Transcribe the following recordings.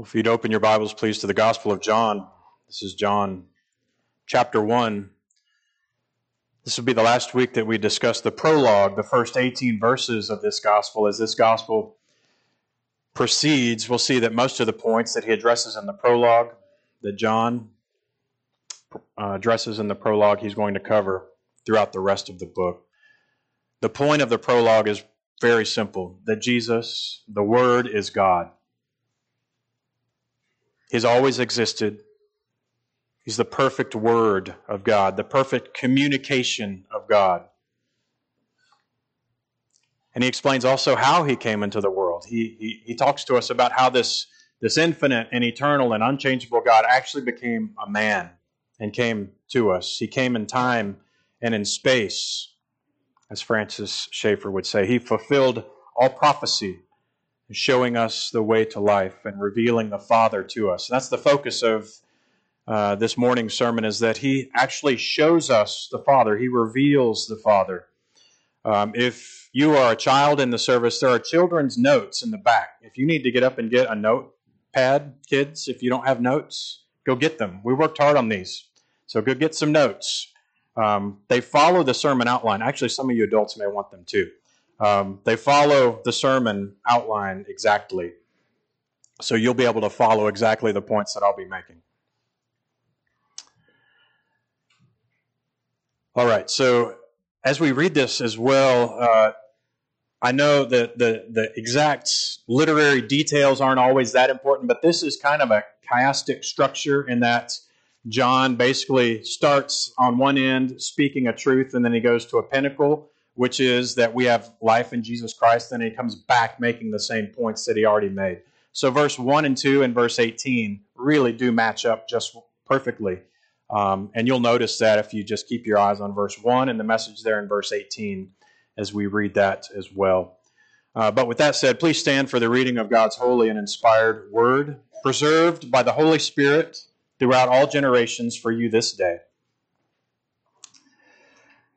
Well, if you'd open your Bibles, please, to the Gospel of John. This is John chapter 1. This will be the last week that we discuss the prologue, the first 18 verses of this Gospel. As this Gospel proceeds, we'll see that most of the points that he addresses in the prologue, that John uh, addresses in the prologue, he's going to cover throughout the rest of the book. The point of the prologue is very simple that Jesus, the Word, is God. He's always existed. He's the perfect Word of God, the perfect communication of God. And he explains also how he came into the world. He, he, he talks to us about how this, this infinite and eternal and unchangeable God actually became a man and came to us. He came in time and in space, as Francis Schaeffer would say. He fulfilled all prophecy showing us the way to life and revealing the Father to us. And that's the focus of uh, this morning's sermon is that he actually shows us the Father. He reveals the Father. Um, if you are a child in the service, there are children's notes in the back. If you need to get up and get a notepad, kids, if you don't have notes, go get them. We worked hard on these. So go get some notes. Um, they follow the sermon outline. Actually, some of you adults may want them too. Um, they follow the sermon outline exactly. So you'll be able to follow exactly the points that I'll be making. All right, so as we read this as well, uh, I know that the, the exact literary details aren't always that important, but this is kind of a chiastic structure in that John basically starts on one end speaking a truth and then he goes to a pinnacle which is that we have life in Jesus Christ, and he comes back making the same points that he already made. So, verse 1 and 2 and verse 18 really do match up just perfectly. Um, and you'll notice that if you just keep your eyes on verse 1 and the message there in verse 18 as we read that as well. Uh, but with that said, please stand for the reading of God's holy and inspired word, preserved by the Holy Spirit throughout all generations for you this day.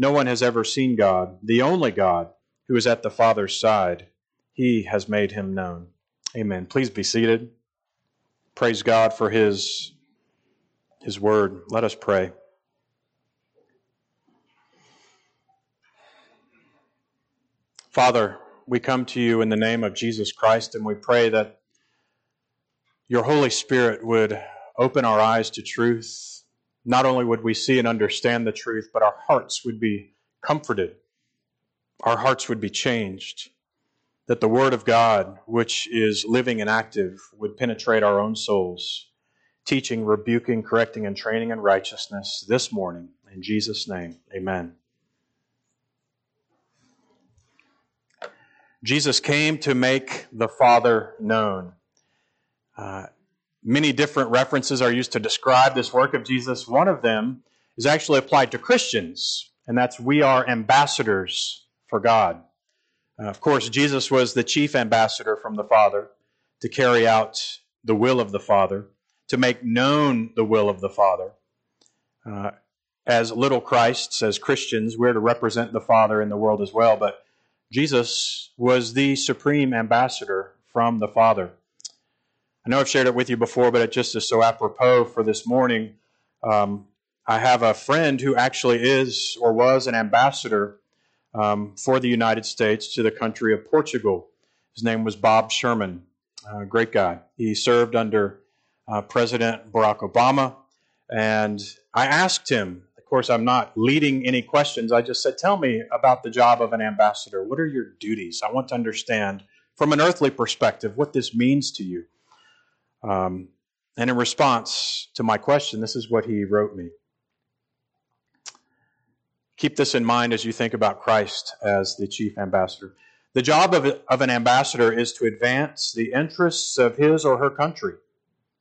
No one has ever seen God, the only God, who is at the Father's side. He has made him known. Amen. Please be seated. Praise God for his, his word. Let us pray. Father, we come to you in the name of Jesus Christ and we pray that your Holy Spirit would open our eyes to truth not only would we see and understand the truth, but our hearts would be comforted. Our hearts would be changed. That the Word of God, which is living and active, would penetrate our own souls, teaching, rebuking, correcting, and training in righteousness this morning. In Jesus' name, amen. Jesus came to make the Father known. Uh, Many different references are used to describe this work of Jesus. One of them is actually applied to Christians, and that's we are ambassadors for God. Uh, of course, Jesus was the chief ambassador from the Father to carry out the will of the Father, to make known the will of the Father. Uh, as little Christs, as Christians, we're to represent the Father in the world as well, but Jesus was the supreme ambassador from the Father. I know I've shared it with you before, but it just is so apropos for this morning. Um, I have a friend who actually is or was an ambassador um, for the United States to the country of Portugal. His name was Bob Sherman, a great guy. He served under uh, President Barack Obama, and I asked him. Of course, I'm not leading any questions. I just said, "Tell me about the job of an ambassador. What are your duties? I want to understand from an earthly perspective what this means to you." Um, and in response to my question, this is what he wrote me. Keep this in mind as you think about Christ as the chief ambassador. The job of, of an ambassador is to advance the interests of his or her country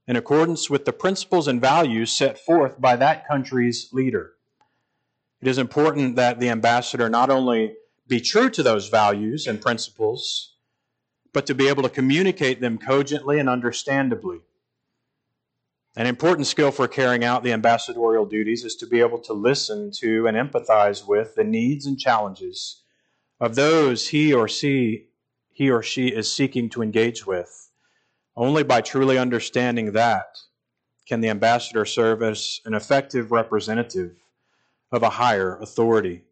in accordance with the principles and values set forth by that country's leader. It is important that the ambassador not only be true to those values and principles, but to be able to communicate them cogently and understandably. An important skill for carrying out the ambassadorial duties is to be able to listen to and empathize with the needs and challenges of those he or she he or she is seeking to engage with. Only by truly understanding that can the ambassador serve as an effective representative of a higher authority.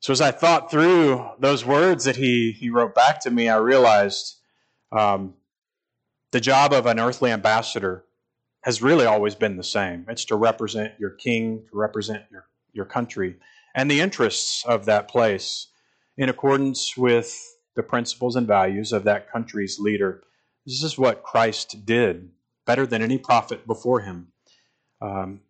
So as I thought through those words that he, he wrote back to me, I realized um, the job of an earthly ambassador has really always been the same. It's to represent your king, to represent your, your country, and the interests of that place in accordance with the principles and values of that country's leader. This is what Christ did better than any prophet before him. Um,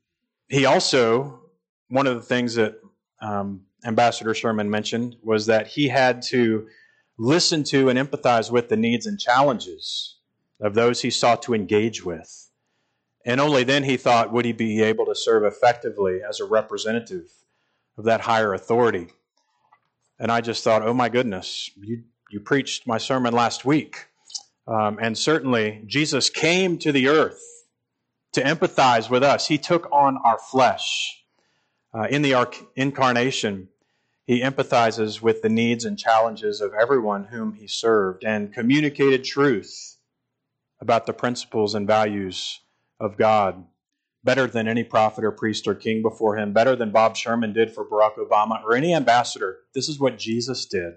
he also, one of the things that um, Ambassador Sherman mentioned was that he had to listen to and empathize with the needs and challenges of those he sought to engage with. And only then he thought would he be able to serve effectively as a representative of that higher authority. And I just thought, oh my goodness, you, you preached my sermon last week. Um, and certainly, Jesus came to the earth to empathize with us. He took on our flesh. Uh, in the arc- incarnation, he empathizes with the needs and challenges of everyone whom he served and communicated truth about the principles and values of God, better than any prophet or priest or king before him, better than Bob Sherman did for Barack Obama or any ambassador. This is what Jesus did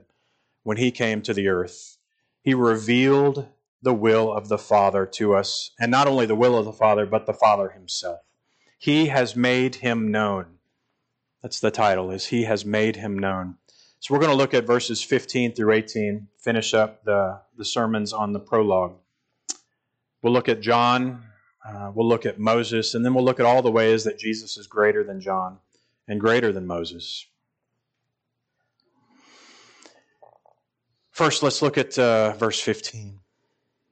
when he came to the earth. He revealed the will of the Father to us, and not only the will of the Father, but the Father himself. He has made him known. That's the title, is He has made him known. So we're going to look at verses 15 through 18, finish up the, the sermons on the prologue. We'll look at John uh, we'll look at Moses, and then we'll look at all the ways that Jesus is greater than John and greater than Moses. First, let's look at uh, verse 15.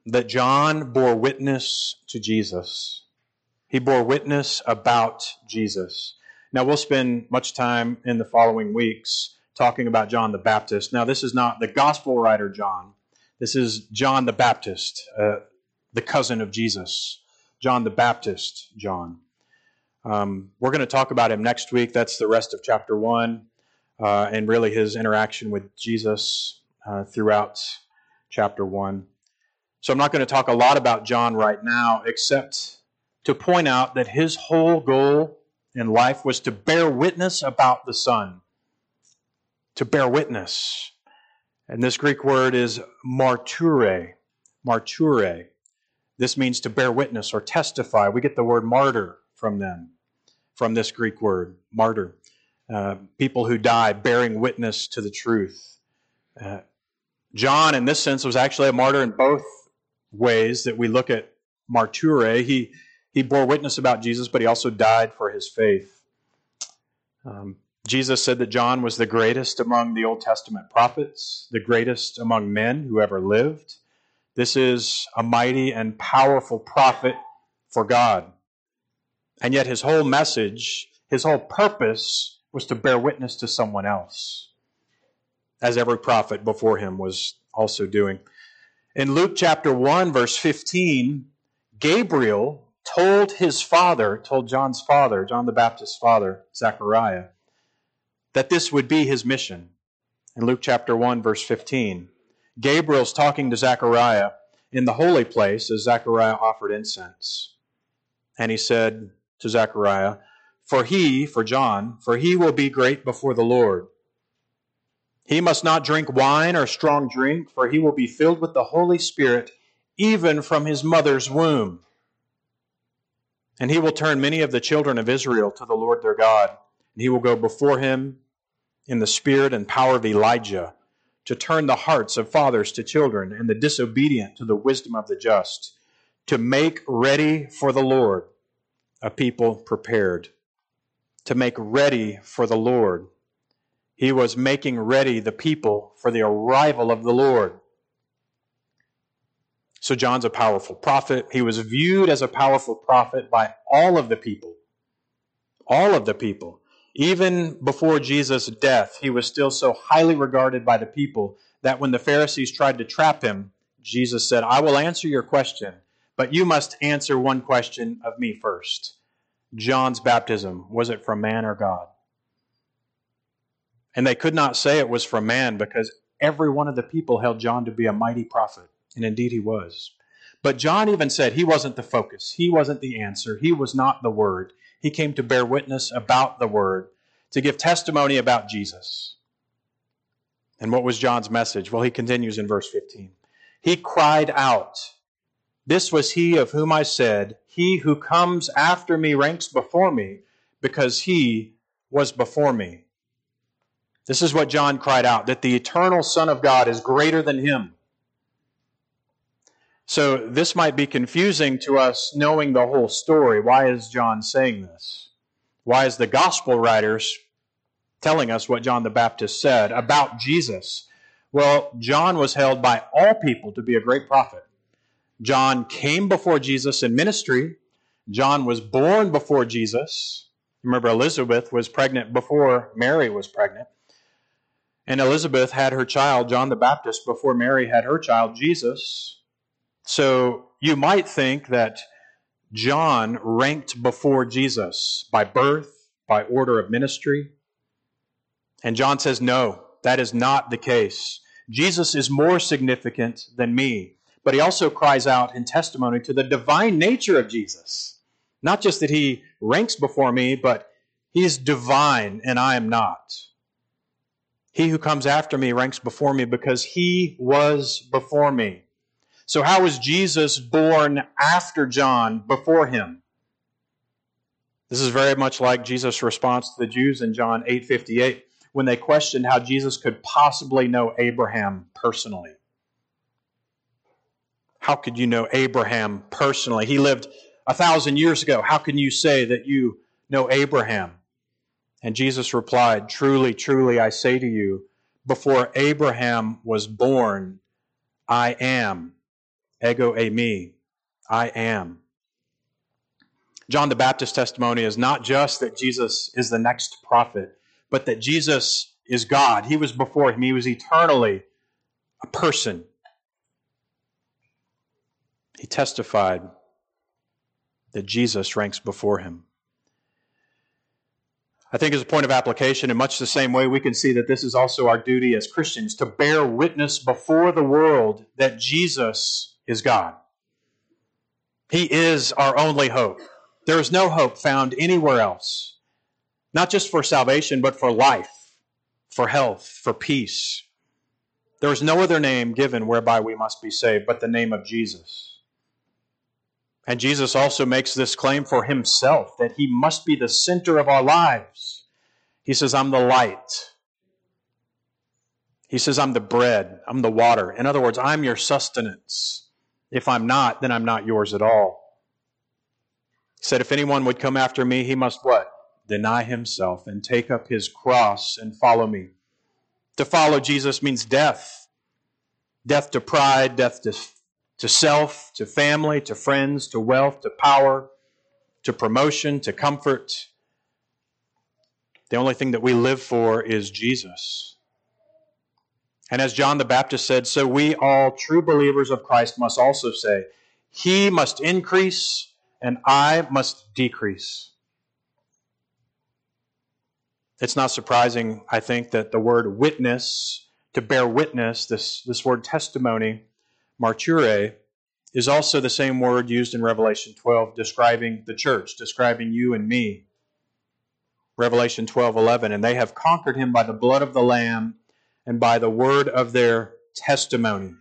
That John bore witness to Jesus. He bore witness about Jesus. Now, we'll spend much time in the following weeks talking about John the Baptist. Now, this is not the gospel writer John. This is John the Baptist, uh, the cousin of Jesus. John the Baptist, John. Um, we're going to talk about him next week. That's the rest of chapter 1 uh, and really his interaction with Jesus uh, throughout chapter 1. So I'm not going to talk a lot about John right now, except to point out that his whole goal in life was to bear witness about the Son. To bear witness. And this Greek word is marture. Marture. This means to bear witness or testify. We get the word martyr from them, from this Greek word, martyr. Uh, people who die bearing witness to the truth. Uh, John, in this sense, was actually a martyr in both ways that we look at marture. He, he bore witness about Jesus, but he also died for his faith. Um, Jesus said that John was the greatest among the Old Testament prophets, the greatest among men who ever lived. This is a mighty and powerful prophet for God. And yet his whole message, his whole purpose was to bear witness to someone else, as every prophet before him was also doing. In Luke chapter 1, verse 15, Gabriel told his father, told John's father, John the Baptist's father, Zechariah, that this would be his mission. In Luke chapter 1, verse 15, Gabriel's talking to Zechariah in the holy place as Zechariah offered incense. And he said to Zechariah, For he, for John, for he will be great before the Lord. He must not drink wine or strong drink, for he will be filled with the Holy Spirit even from his mother's womb. And he will turn many of the children of Israel to the Lord their God. And he will go before him in the spirit and power of Elijah to turn the hearts of fathers to children and the disobedient to the wisdom of the just, to make ready for the Lord a people prepared. To make ready for the Lord. He was making ready the people for the arrival of the Lord. So John's a powerful prophet. He was viewed as a powerful prophet by all of the people. All of the people. Even before Jesus' death, he was still so highly regarded by the people that when the Pharisees tried to trap him, Jesus said, I will answer your question, but you must answer one question of me first. John's baptism, was it from man or God? And they could not say it was from man because every one of the people held John to be a mighty prophet. And indeed he was. But John even said he wasn't the focus, he wasn't the answer, he was not the Word. He came to bear witness about the Word, to give testimony about Jesus. And what was John's message? Well, he continues in verse 15. He cried out, This was he of whom I said, He who comes after me ranks before me, because he was before me. This is what John cried out that the eternal Son of God is greater than him. So this might be confusing to us knowing the whole story. Why is John saying this? Why is the gospel writers telling us what John the Baptist said about Jesus? Well, John was held by all people to be a great prophet. John came before Jesus in ministry. John was born before Jesus. Remember, Elizabeth was pregnant before Mary was pregnant. And Elizabeth had her child, John the Baptist, before Mary had her child, Jesus. So you might think that John ranked before Jesus by birth, by order of ministry. And John says, no, that is not the case. Jesus is more significant than me. But he also cries out in testimony to the divine nature of Jesus. Not just that he ranks before me, but he is divine and I am not. He who comes after me ranks before me because he was before me. So, how was Jesus born after John, before him? This is very much like Jesus' response to the Jews in John 8:58 when they questioned how Jesus could possibly know Abraham personally. How could you know Abraham personally? He lived a thousand years ago. How can you say that you know Abraham? And Jesus replied, Truly, truly, I say to you, before Abraham was born, I am ego eimi, I am. John the Baptist's testimony is not just that Jesus is the next prophet, but that Jesus is God. He was before him, he was eternally a person. He testified that Jesus ranks before him. I think, as a point of application, in much the same way, we can see that this is also our duty as Christians to bear witness before the world that Jesus is God. He is our only hope. There is no hope found anywhere else, not just for salvation, but for life, for health, for peace. There is no other name given whereby we must be saved but the name of Jesus. And Jesus also makes this claim for himself that he must be the center of our lives. He says, I'm the light. He says, I'm the bread. I'm the water. In other words, I'm your sustenance. If I'm not, then I'm not yours at all. He said, If anyone would come after me, he must what? Deny himself and take up his cross and follow me. To follow Jesus means death death to pride, death to, to self, to family, to friends, to wealth, to power, to promotion, to comfort. The only thing that we live for is Jesus. And as John the Baptist said, so we all true believers of Christ must also say, He must increase, and I must decrease. It's not surprising, I think, that the word witness, to bear witness, this, this word testimony, martyre, is also the same word used in Revelation 12 describing the church, describing you and me. Revelation 12:11 and they have conquered him by the blood of the lamb and by the word of their testimony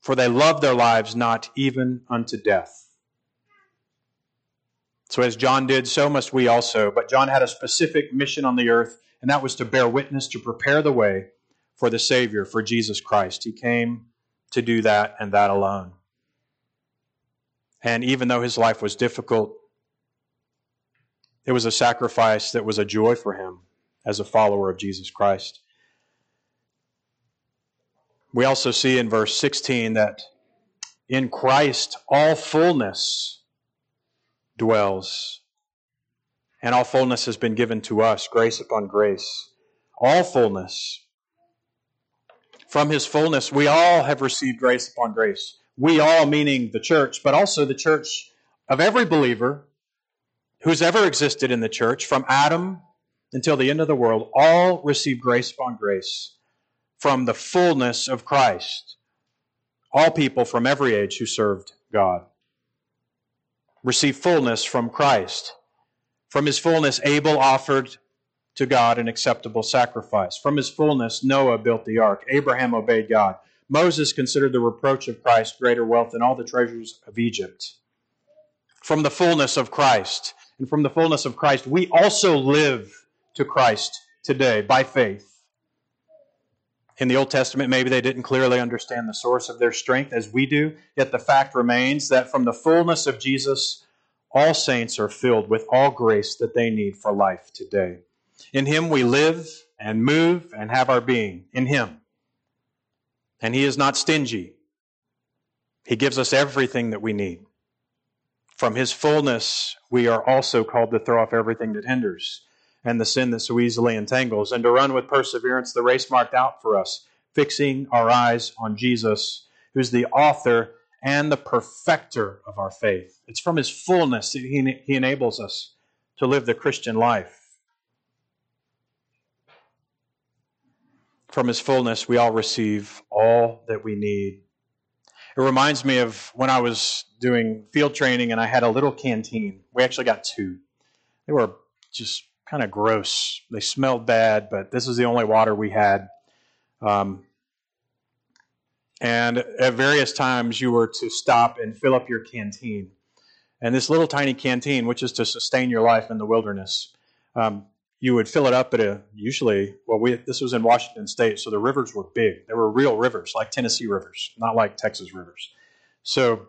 for they love their lives not even unto death. So as John did so must we also but John had a specific mission on the earth and that was to bear witness to prepare the way for the savior for Jesus Christ. He came to do that and that alone. And even though his life was difficult, it was a sacrifice that was a joy for him as a follower of Jesus Christ. We also see in verse 16 that in Christ all fullness dwells. And all fullness has been given to us, grace upon grace. All fullness. From his fullness, we all have received grace upon grace. We all, meaning the church, but also the church of every believer who's ever existed in the church, from Adam until the end of the world, all receive grace upon grace from the fullness of Christ. All people from every age who served God receive fullness from Christ. From his fullness, Abel offered to God an acceptable sacrifice. From his fullness, Noah built the ark. Abraham obeyed God. Moses considered the reproach of Christ greater wealth than all the treasures of Egypt. From the fullness of Christ, and from the fullness of Christ, we also live to Christ today by faith. In the Old Testament, maybe they didn't clearly understand the source of their strength as we do, yet the fact remains that from the fullness of Jesus, all saints are filled with all grace that they need for life today. In Him we live and move and have our being. In Him. And He is not stingy. He gives us everything that we need. From His fullness, we are also called to throw off everything that hinders and the sin that so easily entangles, and to run with perseverance the race marked out for us, fixing our eyes on Jesus, who's the author and the perfecter of our faith. It's from his fullness that he, he enables us to live the Christian life. From his fullness, we all receive all that we need. It reminds me of when I was doing field training and I had a little canteen. We actually got two. They were just kind of gross. They smelled bad, but this is the only water we had. Um, and at various times, you were to stop and fill up your canteen. And this little tiny canteen, which is to sustain your life in the wilderness, um, you would fill it up at a usually. Well, we this was in Washington State, so the rivers were big. They were real rivers, like Tennessee rivers, not like Texas rivers. So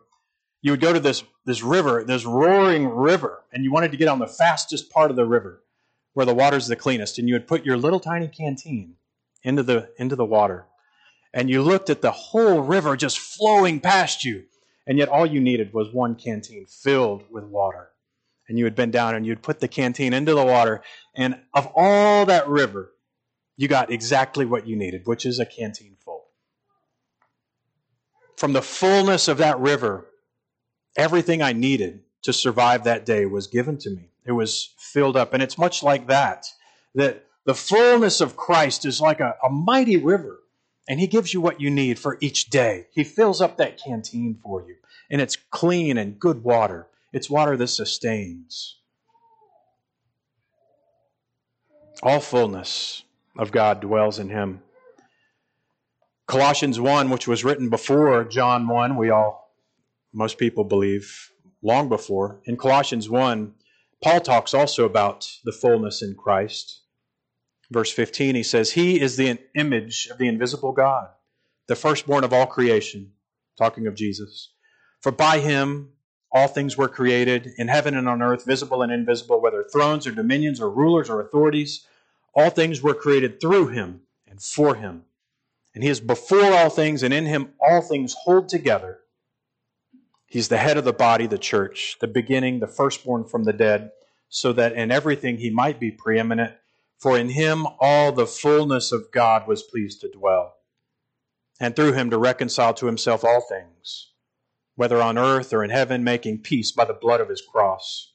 you would go to this this river, this roaring river, and you wanted to get on the fastest part of the river where the water's the cleanest, and you would put your little tiny canteen into the into the water, and you looked at the whole river just flowing past you, and yet all you needed was one canteen filled with water. And you would bend down and you'd put the canteen into the water, and of all that river, you got exactly what you needed, which is a canteen full. From the fullness of that river, everything I needed to survive that day was given to me. It was filled up. And it's much like that. That the fullness of Christ is like a, a mighty river. And He gives you what you need for each day. He fills up that canteen for you. And it's clean and good water. It's water that sustains. All fullness of God dwells in Him. Colossians 1, which was written before John 1, we all, most people believe, long before. In Colossians 1, Paul talks also about the fullness in Christ. Verse 15, he says, He is the image of the invisible God, the firstborn of all creation, talking of Jesus. For by him all things were created, in heaven and on earth, visible and invisible, whether thrones or dominions or rulers or authorities. All things were created through him and for him. And he is before all things, and in him all things hold together. He's the head of the body, the church, the beginning, the firstborn from the dead, so that in everything he might be preeminent. For in him all the fullness of God was pleased to dwell, and through him to reconcile to himself all things whether on earth or in heaven, making peace by the blood of his cross.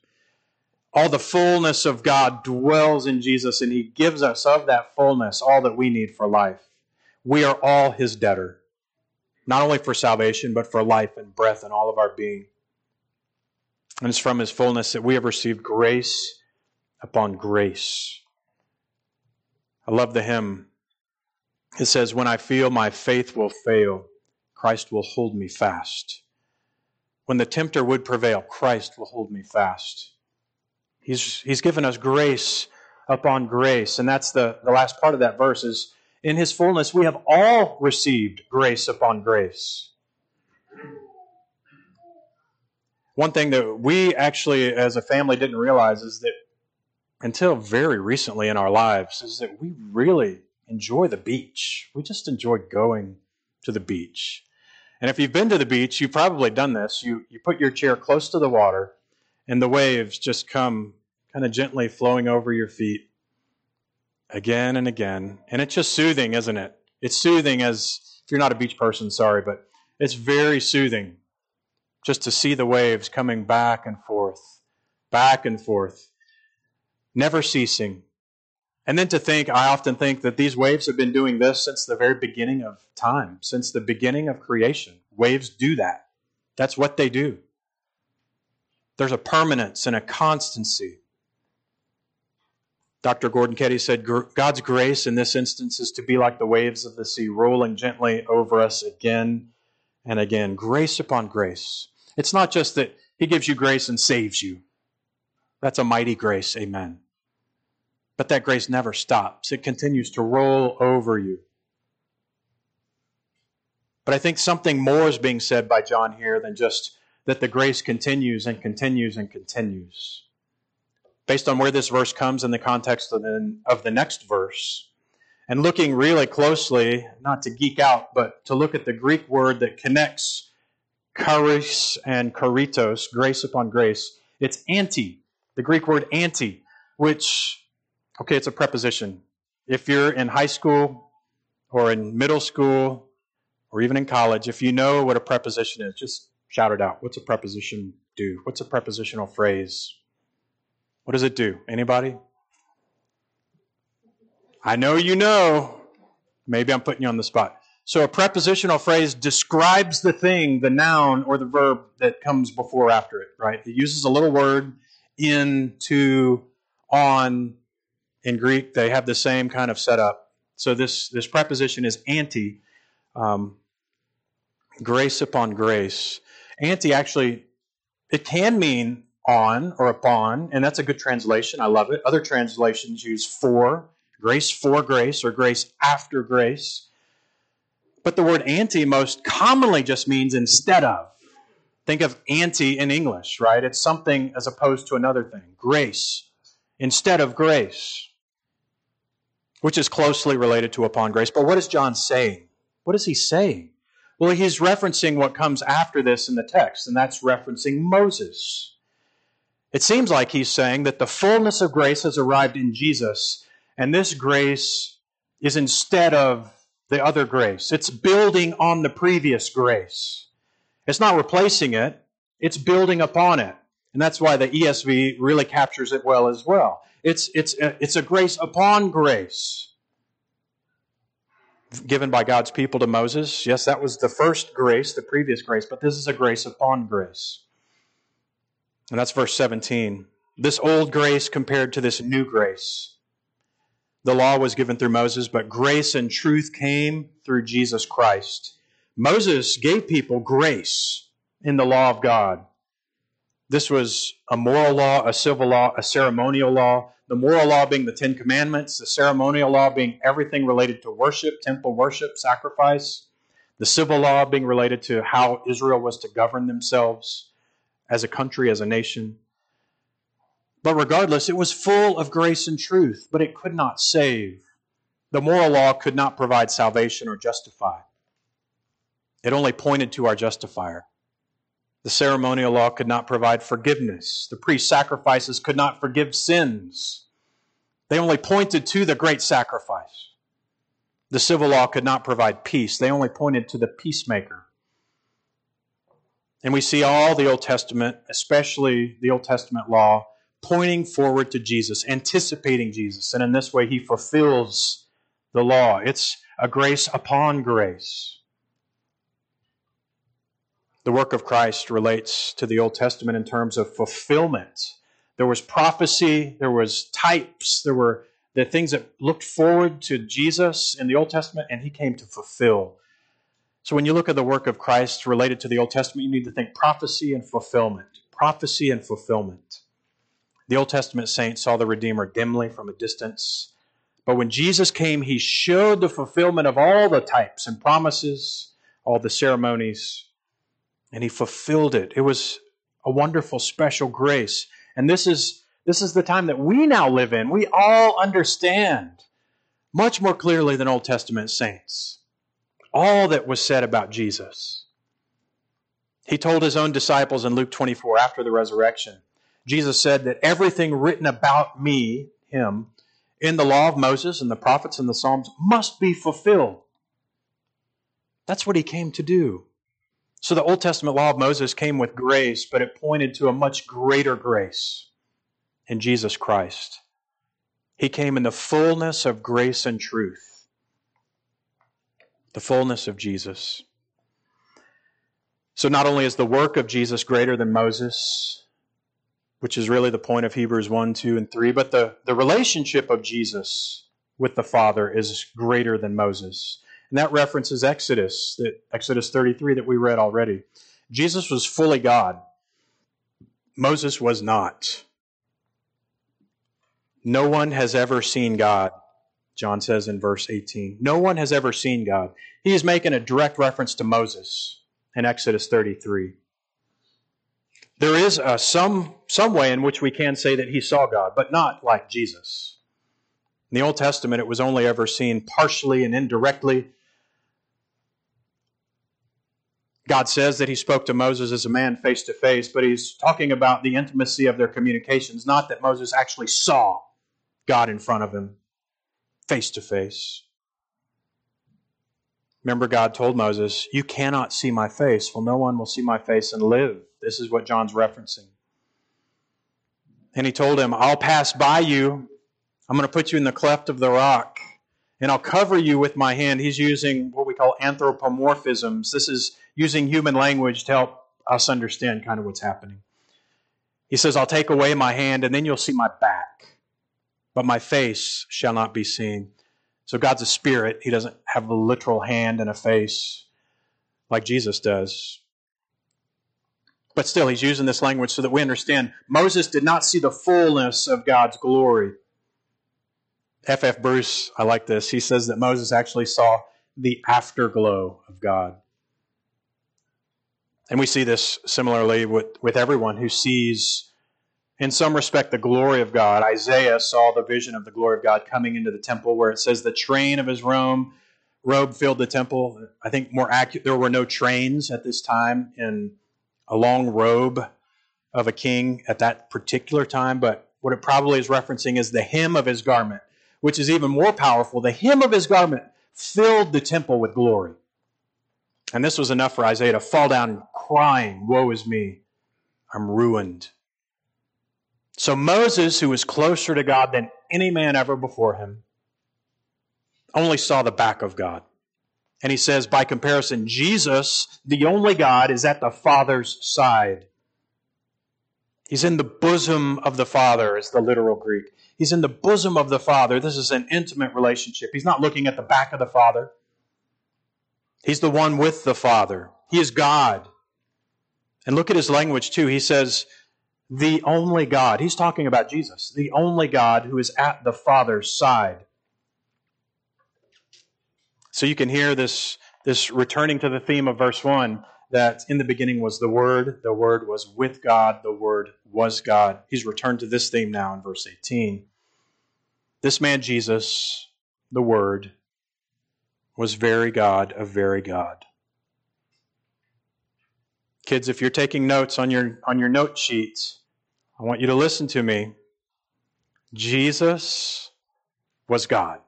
All the fullness of God dwells in Jesus, and he gives us of that fullness all that we need for life. We are all his debtor, not only for salvation, but for life and breath and all of our being. And it's from his fullness that we have received grace upon grace. I love the hymn. It says, When I feel my faith will fail, Christ will hold me fast. When the tempter would prevail, Christ will hold me fast. He's, he's given us grace upon grace. And that's the, the last part of that verse is, in his fullness, we have all received grace upon grace. One thing that we actually, as a family, didn't realize is that until very recently in our lives, is that we really enjoy the beach. We just enjoy going to the beach. And if you've been to the beach, you've probably done this. You, you put your chair close to the water, and the waves just come kind of gently flowing over your feet again and again. And it's just soothing, isn't it? It's soothing as, if you're not a beach person, sorry, but it's very soothing just to see the waves coming back and forth, back and forth, never ceasing. And then to think, I often think that these waves have been doing this since the very beginning of time, since the beginning of creation. Waves do that. That's what they do. There's a permanence and a constancy. Dr. Gordon Keddie said God's grace in this instance is to be like the waves of the sea, rolling gently over us again and again. Grace upon grace. It's not just that He gives you grace and saves you. That's a mighty grace, amen. But that grace never stops, it continues to roll over you. But I think something more is being said by John here than just that the grace continues and continues and continues. Based on where this verse comes in the context of the, of the next verse, and looking really closely, not to geek out, but to look at the Greek word that connects charis and charitos, grace upon grace. It's anti, the Greek word anti, which, okay, it's a preposition. If you're in high school or in middle school or even in college, if you know what a preposition is, just shout it out. What's a preposition do? What's a prepositional phrase? What does it do? Anybody? I know you know. Maybe I'm putting you on the spot. So a prepositional phrase describes the thing, the noun, or the verb that comes before or after it, right? It uses a little word in, to, on. In Greek, they have the same kind of setup. So this, this preposition is anti, um, grace upon grace. Anti actually, it can mean on or upon, and that's a good translation. I love it. Other translations use for, grace for grace, or grace after grace. But the word anti most commonly just means instead of. Think of anti in English, right? It's something as opposed to another thing. Grace instead of grace, which is closely related to upon grace. But what is John saying? What is he saying? Well, he's referencing what comes after this in the text, and that's referencing Moses. It seems like he's saying that the fullness of grace has arrived in Jesus, and this grace is instead of the other grace. It's building on the previous grace. It's not replacing it, it's building upon it. And that's why the ESV really captures it well as well. It's, it's, it's a grace upon grace given by God's people to Moses. Yes, that was the first grace, the previous grace, but this is a grace upon grace. And that's verse 17. This old grace compared to this new grace. The law was given through Moses, but grace and truth came through Jesus Christ. Moses gave people grace in the law of God. This was a moral law, a civil law, a ceremonial law. The moral law being the Ten Commandments, the ceremonial law being everything related to worship, temple worship, sacrifice. The civil law being related to how Israel was to govern themselves as a country, as a nation. But regardless, it was full of grace and truth, but it could not save. The moral law could not provide salvation or justify. It only pointed to our justifier. The ceremonial law could not provide forgiveness. The priest sacrifices could not forgive sins. They only pointed to the great sacrifice. The civil law could not provide peace. They only pointed to the peacemaker. And we see all the Old Testament, especially the Old Testament law, pointing forward to Jesus, anticipating Jesus. And in this way, he fulfills the law. It's a grace upon grace. The work of Christ relates to the Old Testament in terms of fulfillment. There was prophecy, there was types, there were the things that looked forward to Jesus in the Old Testament, and he came to fulfill. So when you look at the work of Christ related to the Old Testament, you need to think prophecy and fulfillment. Prophecy and fulfillment. The Old Testament saints saw the Redeemer dimly from a distance. But when Jesus came, he showed the fulfillment of all the types and promises, all the ceremonies, and he fulfilled it. It was a wonderful, special grace. And this is, this is the time that we now live in. We all understand much more clearly than Old Testament saints all that was said about Jesus. He told his own disciples in Luke 24 after the resurrection, Jesus said that everything written about me, him, in the law of Moses and the prophets and the Psalms must be fulfilled. That's what he came to do. So the Old Testament law of Moses came with grace, but it pointed to a much greater grace in Jesus Christ. He came in the fullness of grace and truth, the fullness of Jesus. So not only is the work of Jesus greater than Moses, which is really the point of Hebrews 1, 2, and 3. But the, the relationship of Jesus with the Father is greater than Moses. And that references Exodus, that Exodus 33 that we read already. Jesus was fully God. Moses was not. No one has ever seen God, John says in verse 18. No one has ever seen God. He is making a direct reference to Moses in Exodus 33 there is uh, some, some way in which we can say that he saw God, but not like Jesus. In the Old Testament, it was only ever seen partially and indirectly. God says that he spoke to Moses as a man face to face, but he's talking about the intimacy of their communications, not that Moses actually saw God in front of him face to face. Remember, God told Moses, You cannot see my face. Well, no one will see my face and live. This is what John's referencing. And he told him, I'll pass by you. I'm going to put you in the cleft of the rock, and I'll cover you with my hand. He's using what we call anthropomorphisms. This is using human language to help us understand kind of what's happening. He says, I'll take away my hand, and then you'll see my back, but my face shall not be seen. So God's a spirit. He doesn't have a literal hand and a face like Jesus does. But still, he's using this language so that we understand Moses did not see the fullness of God's glory. F. F. Bruce, I like this. He says that Moses actually saw the afterglow of God. And we see this similarly with, with everyone who sees in some respect, the glory of God. Isaiah saw the vision of the glory of God coming into the temple, where it says the train of his robe, robe filled the temple. I think more accurate, there were no trains at this time in a long robe of a king at that particular time, but what it probably is referencing is the hem of his garment, which is even more powerful. The hem of his garment filled the temple with glory. And this was enough for Isaiah to fall down crying, Woe is me! I'm ruined. So Moses, who was closer to God than any man ever before him, only saw the back of God. And he says, by comparison, Jesus, the only God, is at the Father's side. He's in the bosom of the Father, is the literal Greek. He's in the bosom of the Father. This is an intimate relationship. He's not looking at the back of the Father. He's the one with the Father. He is God. And look at his language, too. He says, the only God. He's talking about Jesus, the only God who is at the Father's side. So you can hear this, this returning to the theme of verse 1 that in the beginning was the Word, the Word was with God, the Word was God. He's returned to this theme now in verse 18. This man, Jesus, the Word, was very God of very God. Kids, if you're taking notes on your, on your note sheets, I want you to listen to me. Jesus was God.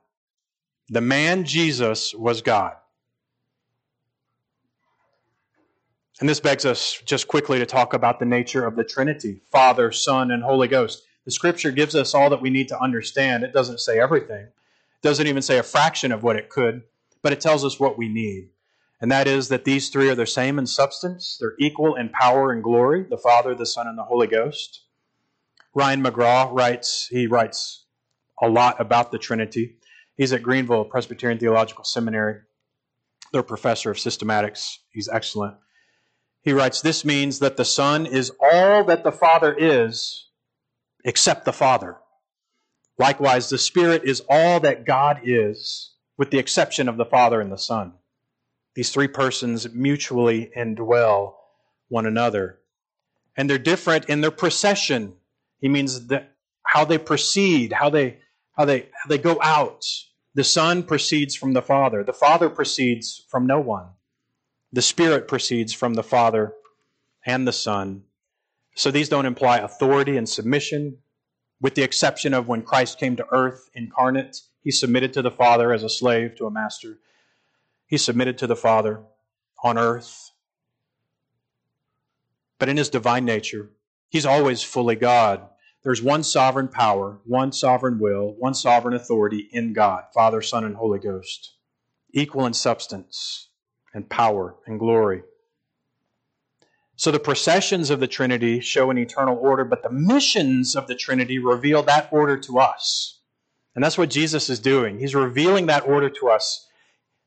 The man Jesus was God. And this begs us just quickly to talk about the nature of the Trinity Father, Son, and Holy Ghost. The scripture gives us all that we need to understand. It doesn't say everything, it doesn't even say a fraction of what it could, but it tells us what we need. And that is that these three are the same in substance, they're equal in power and glory the Father, the Son, and the Holy Ghost. Ryan McGraw writes, he writes a lot about the Trinity. He's at Greenville Presbyterian Theological Seminary. They're professor of systematics. He's excellent. He writes, This means that the Son is all that the Father is, except the Father. Likewise, the Spirit is all that God is, with the exception of the Father and the Son. These three persons mutually indwell one another. And they're different in their procession. He means how they proceed, how they how they how they go out. The Son proceeds from the Father. The Father proceeds from no one. The Spirit proceeds from the Father and the Son. So these don't imply authority and submission, with the exception of when Christ came to earth incarnate. He submitted to the Father as a slave to a master. He submitted to the Father on earth. But in his divine nature, he's always fully God. There's one sovereign power, one sovereign will, one sovereign authority in God, Father, Son, and Holy Ghost, equal in substance and power and glory. So the processions of the Trinity show an eternal order, but the missions of the Trinity reveal that order to us. And that's what Jesus is doing. He's revealing that order to us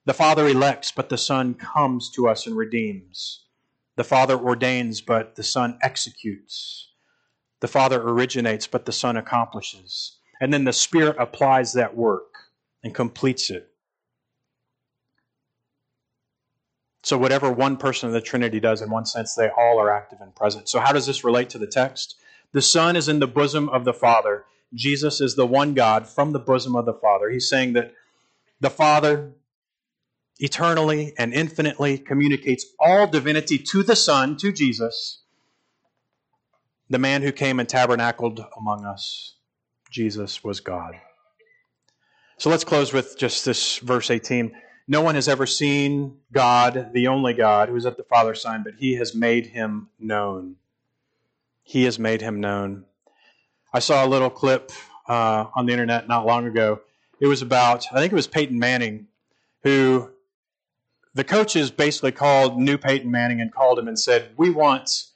the Father elects, but the Son comes to us and redeems. The Father ordains, but the Son executes. The Father originates, but the Son accomplishes. And then the Spirit applies that work and completes it. So, whatever one person of the Trinity does, in one sense, they all are active and present. So, how does this relate to the text? The Son is in the bosom of the Father. Jesus is the one God from the bosom of the Father. He's saying that the Father eternally and infinitely communicates all divinity to the Son, to Jesus, the man who came and tabernacled among us. Jesus was God. So let's close with just this verse 18. No one has ever seen God, the only God, who is at the Father's side, but he has made him known. He has made him known. I saw a little clip uh, on the internet not long ago. It was about, I think it was Peyton Manning, who the coaches basically called new Peyton Manning and called him and said, "We want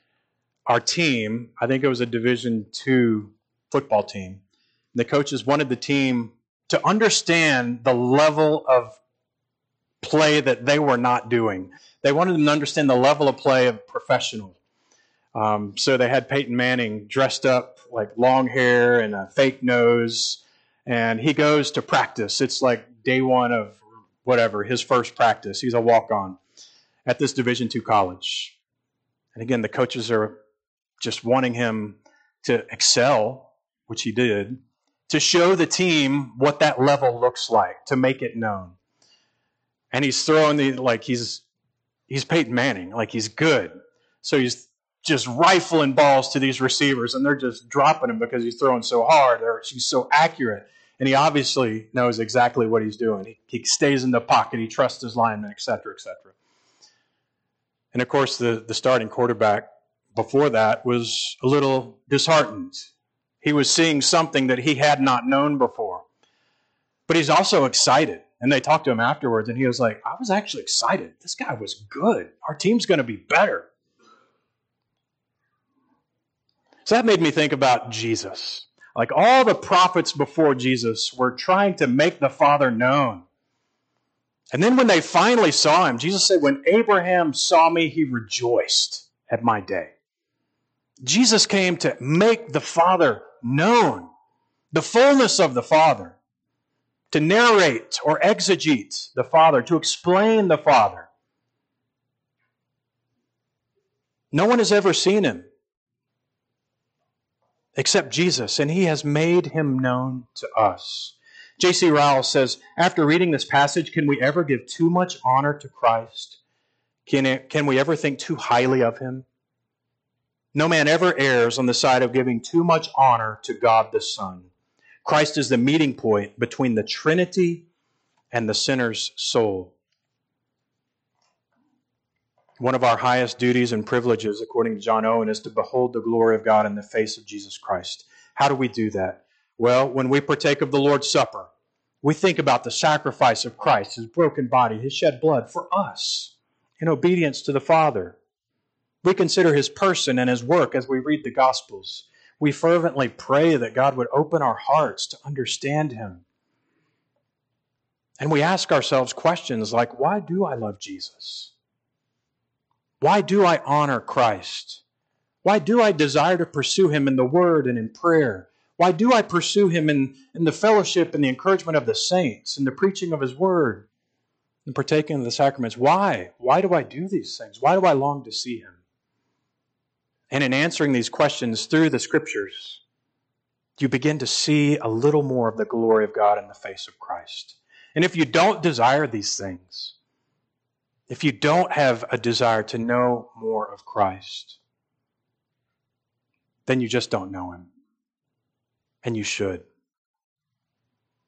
our team. I think it was a Division two football team. The coaches wanted the team to understand the level of play that they were not doing. They wanted them to understand the level of play of professional. Um, so they had Peyton Manning dressed up like long hair and a fake nose, and he goes to practice. It's like day one of whatever, his first practice. He's a walk on at this Division two college. And again, the coaches are just wanting him to excel, which he did, to show the team what that level looks like, to make it known. And he's throwing the like he's he's Peyton Manning, like he's good. So he's just rifling balls to these receivers, and they're just dropping him because he's throwing so hard or he's so accurate. And he obviously knows exactly what he's doing. He, he stays in the pocket, he trusts his linemen, et cetera, et cetera. And of course, the, the starting quarterback before that was a little disheartened. He was seeing something that he had not known before. But he's also excited. And they talked to him afterwards, and he was like, I was actually excited. This guy was good. Our team's going to be better. So that made me think about Jesus. Like all the prophets before Jesus were trying to make the Father known. And then when they finally saw him, Jesus said, When Abraham saw me, he rejoiced at my day. Jesus came to make the Father known, the fullness of the Father, to narrate or exegete the Father, to explain the Father. No one has ever seen him except Jesus, and he has made him known to us. J.C. Ryle says, after reading this passage, can we ever give too much honor to Christ? Can, it, can we ever think too highly of him? No man ever errs on the side of giving too much honor to God the Son. Christ is the meeting point between the Trinity and the sinner's soul. One of our highest duties and privileges, according to John Owen, is to behold the glory of God in the face of Jesus Christ. How do we do that? Well, when we partake of the Lord's Supper, we think about the sacrifice of Christ, his broken body, his shed blood for us in obedience to the Father. We consider his person and his work as we read the Gospels. We fervently pray that God would open our hearts to understand him. And we ask ourselves questions like why do I love Jesus? Why do I honor Christ? Why do I desire to pursue him in the word and in prayer? Why do I pursue him in, in the fellowship and the encouragement of the saints and the preaching of his word and partaking of the sacraments? Why? Why do I do these things? Why do I long to see him? And in answering these questions through the scriptures, you begin to see a little more of the glory of God in the face of Christ. And if you don't desire these things, if you don't have a desire to know more of Christ, then you just don't know Him. And you should.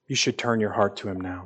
You should turn your heart to Him now.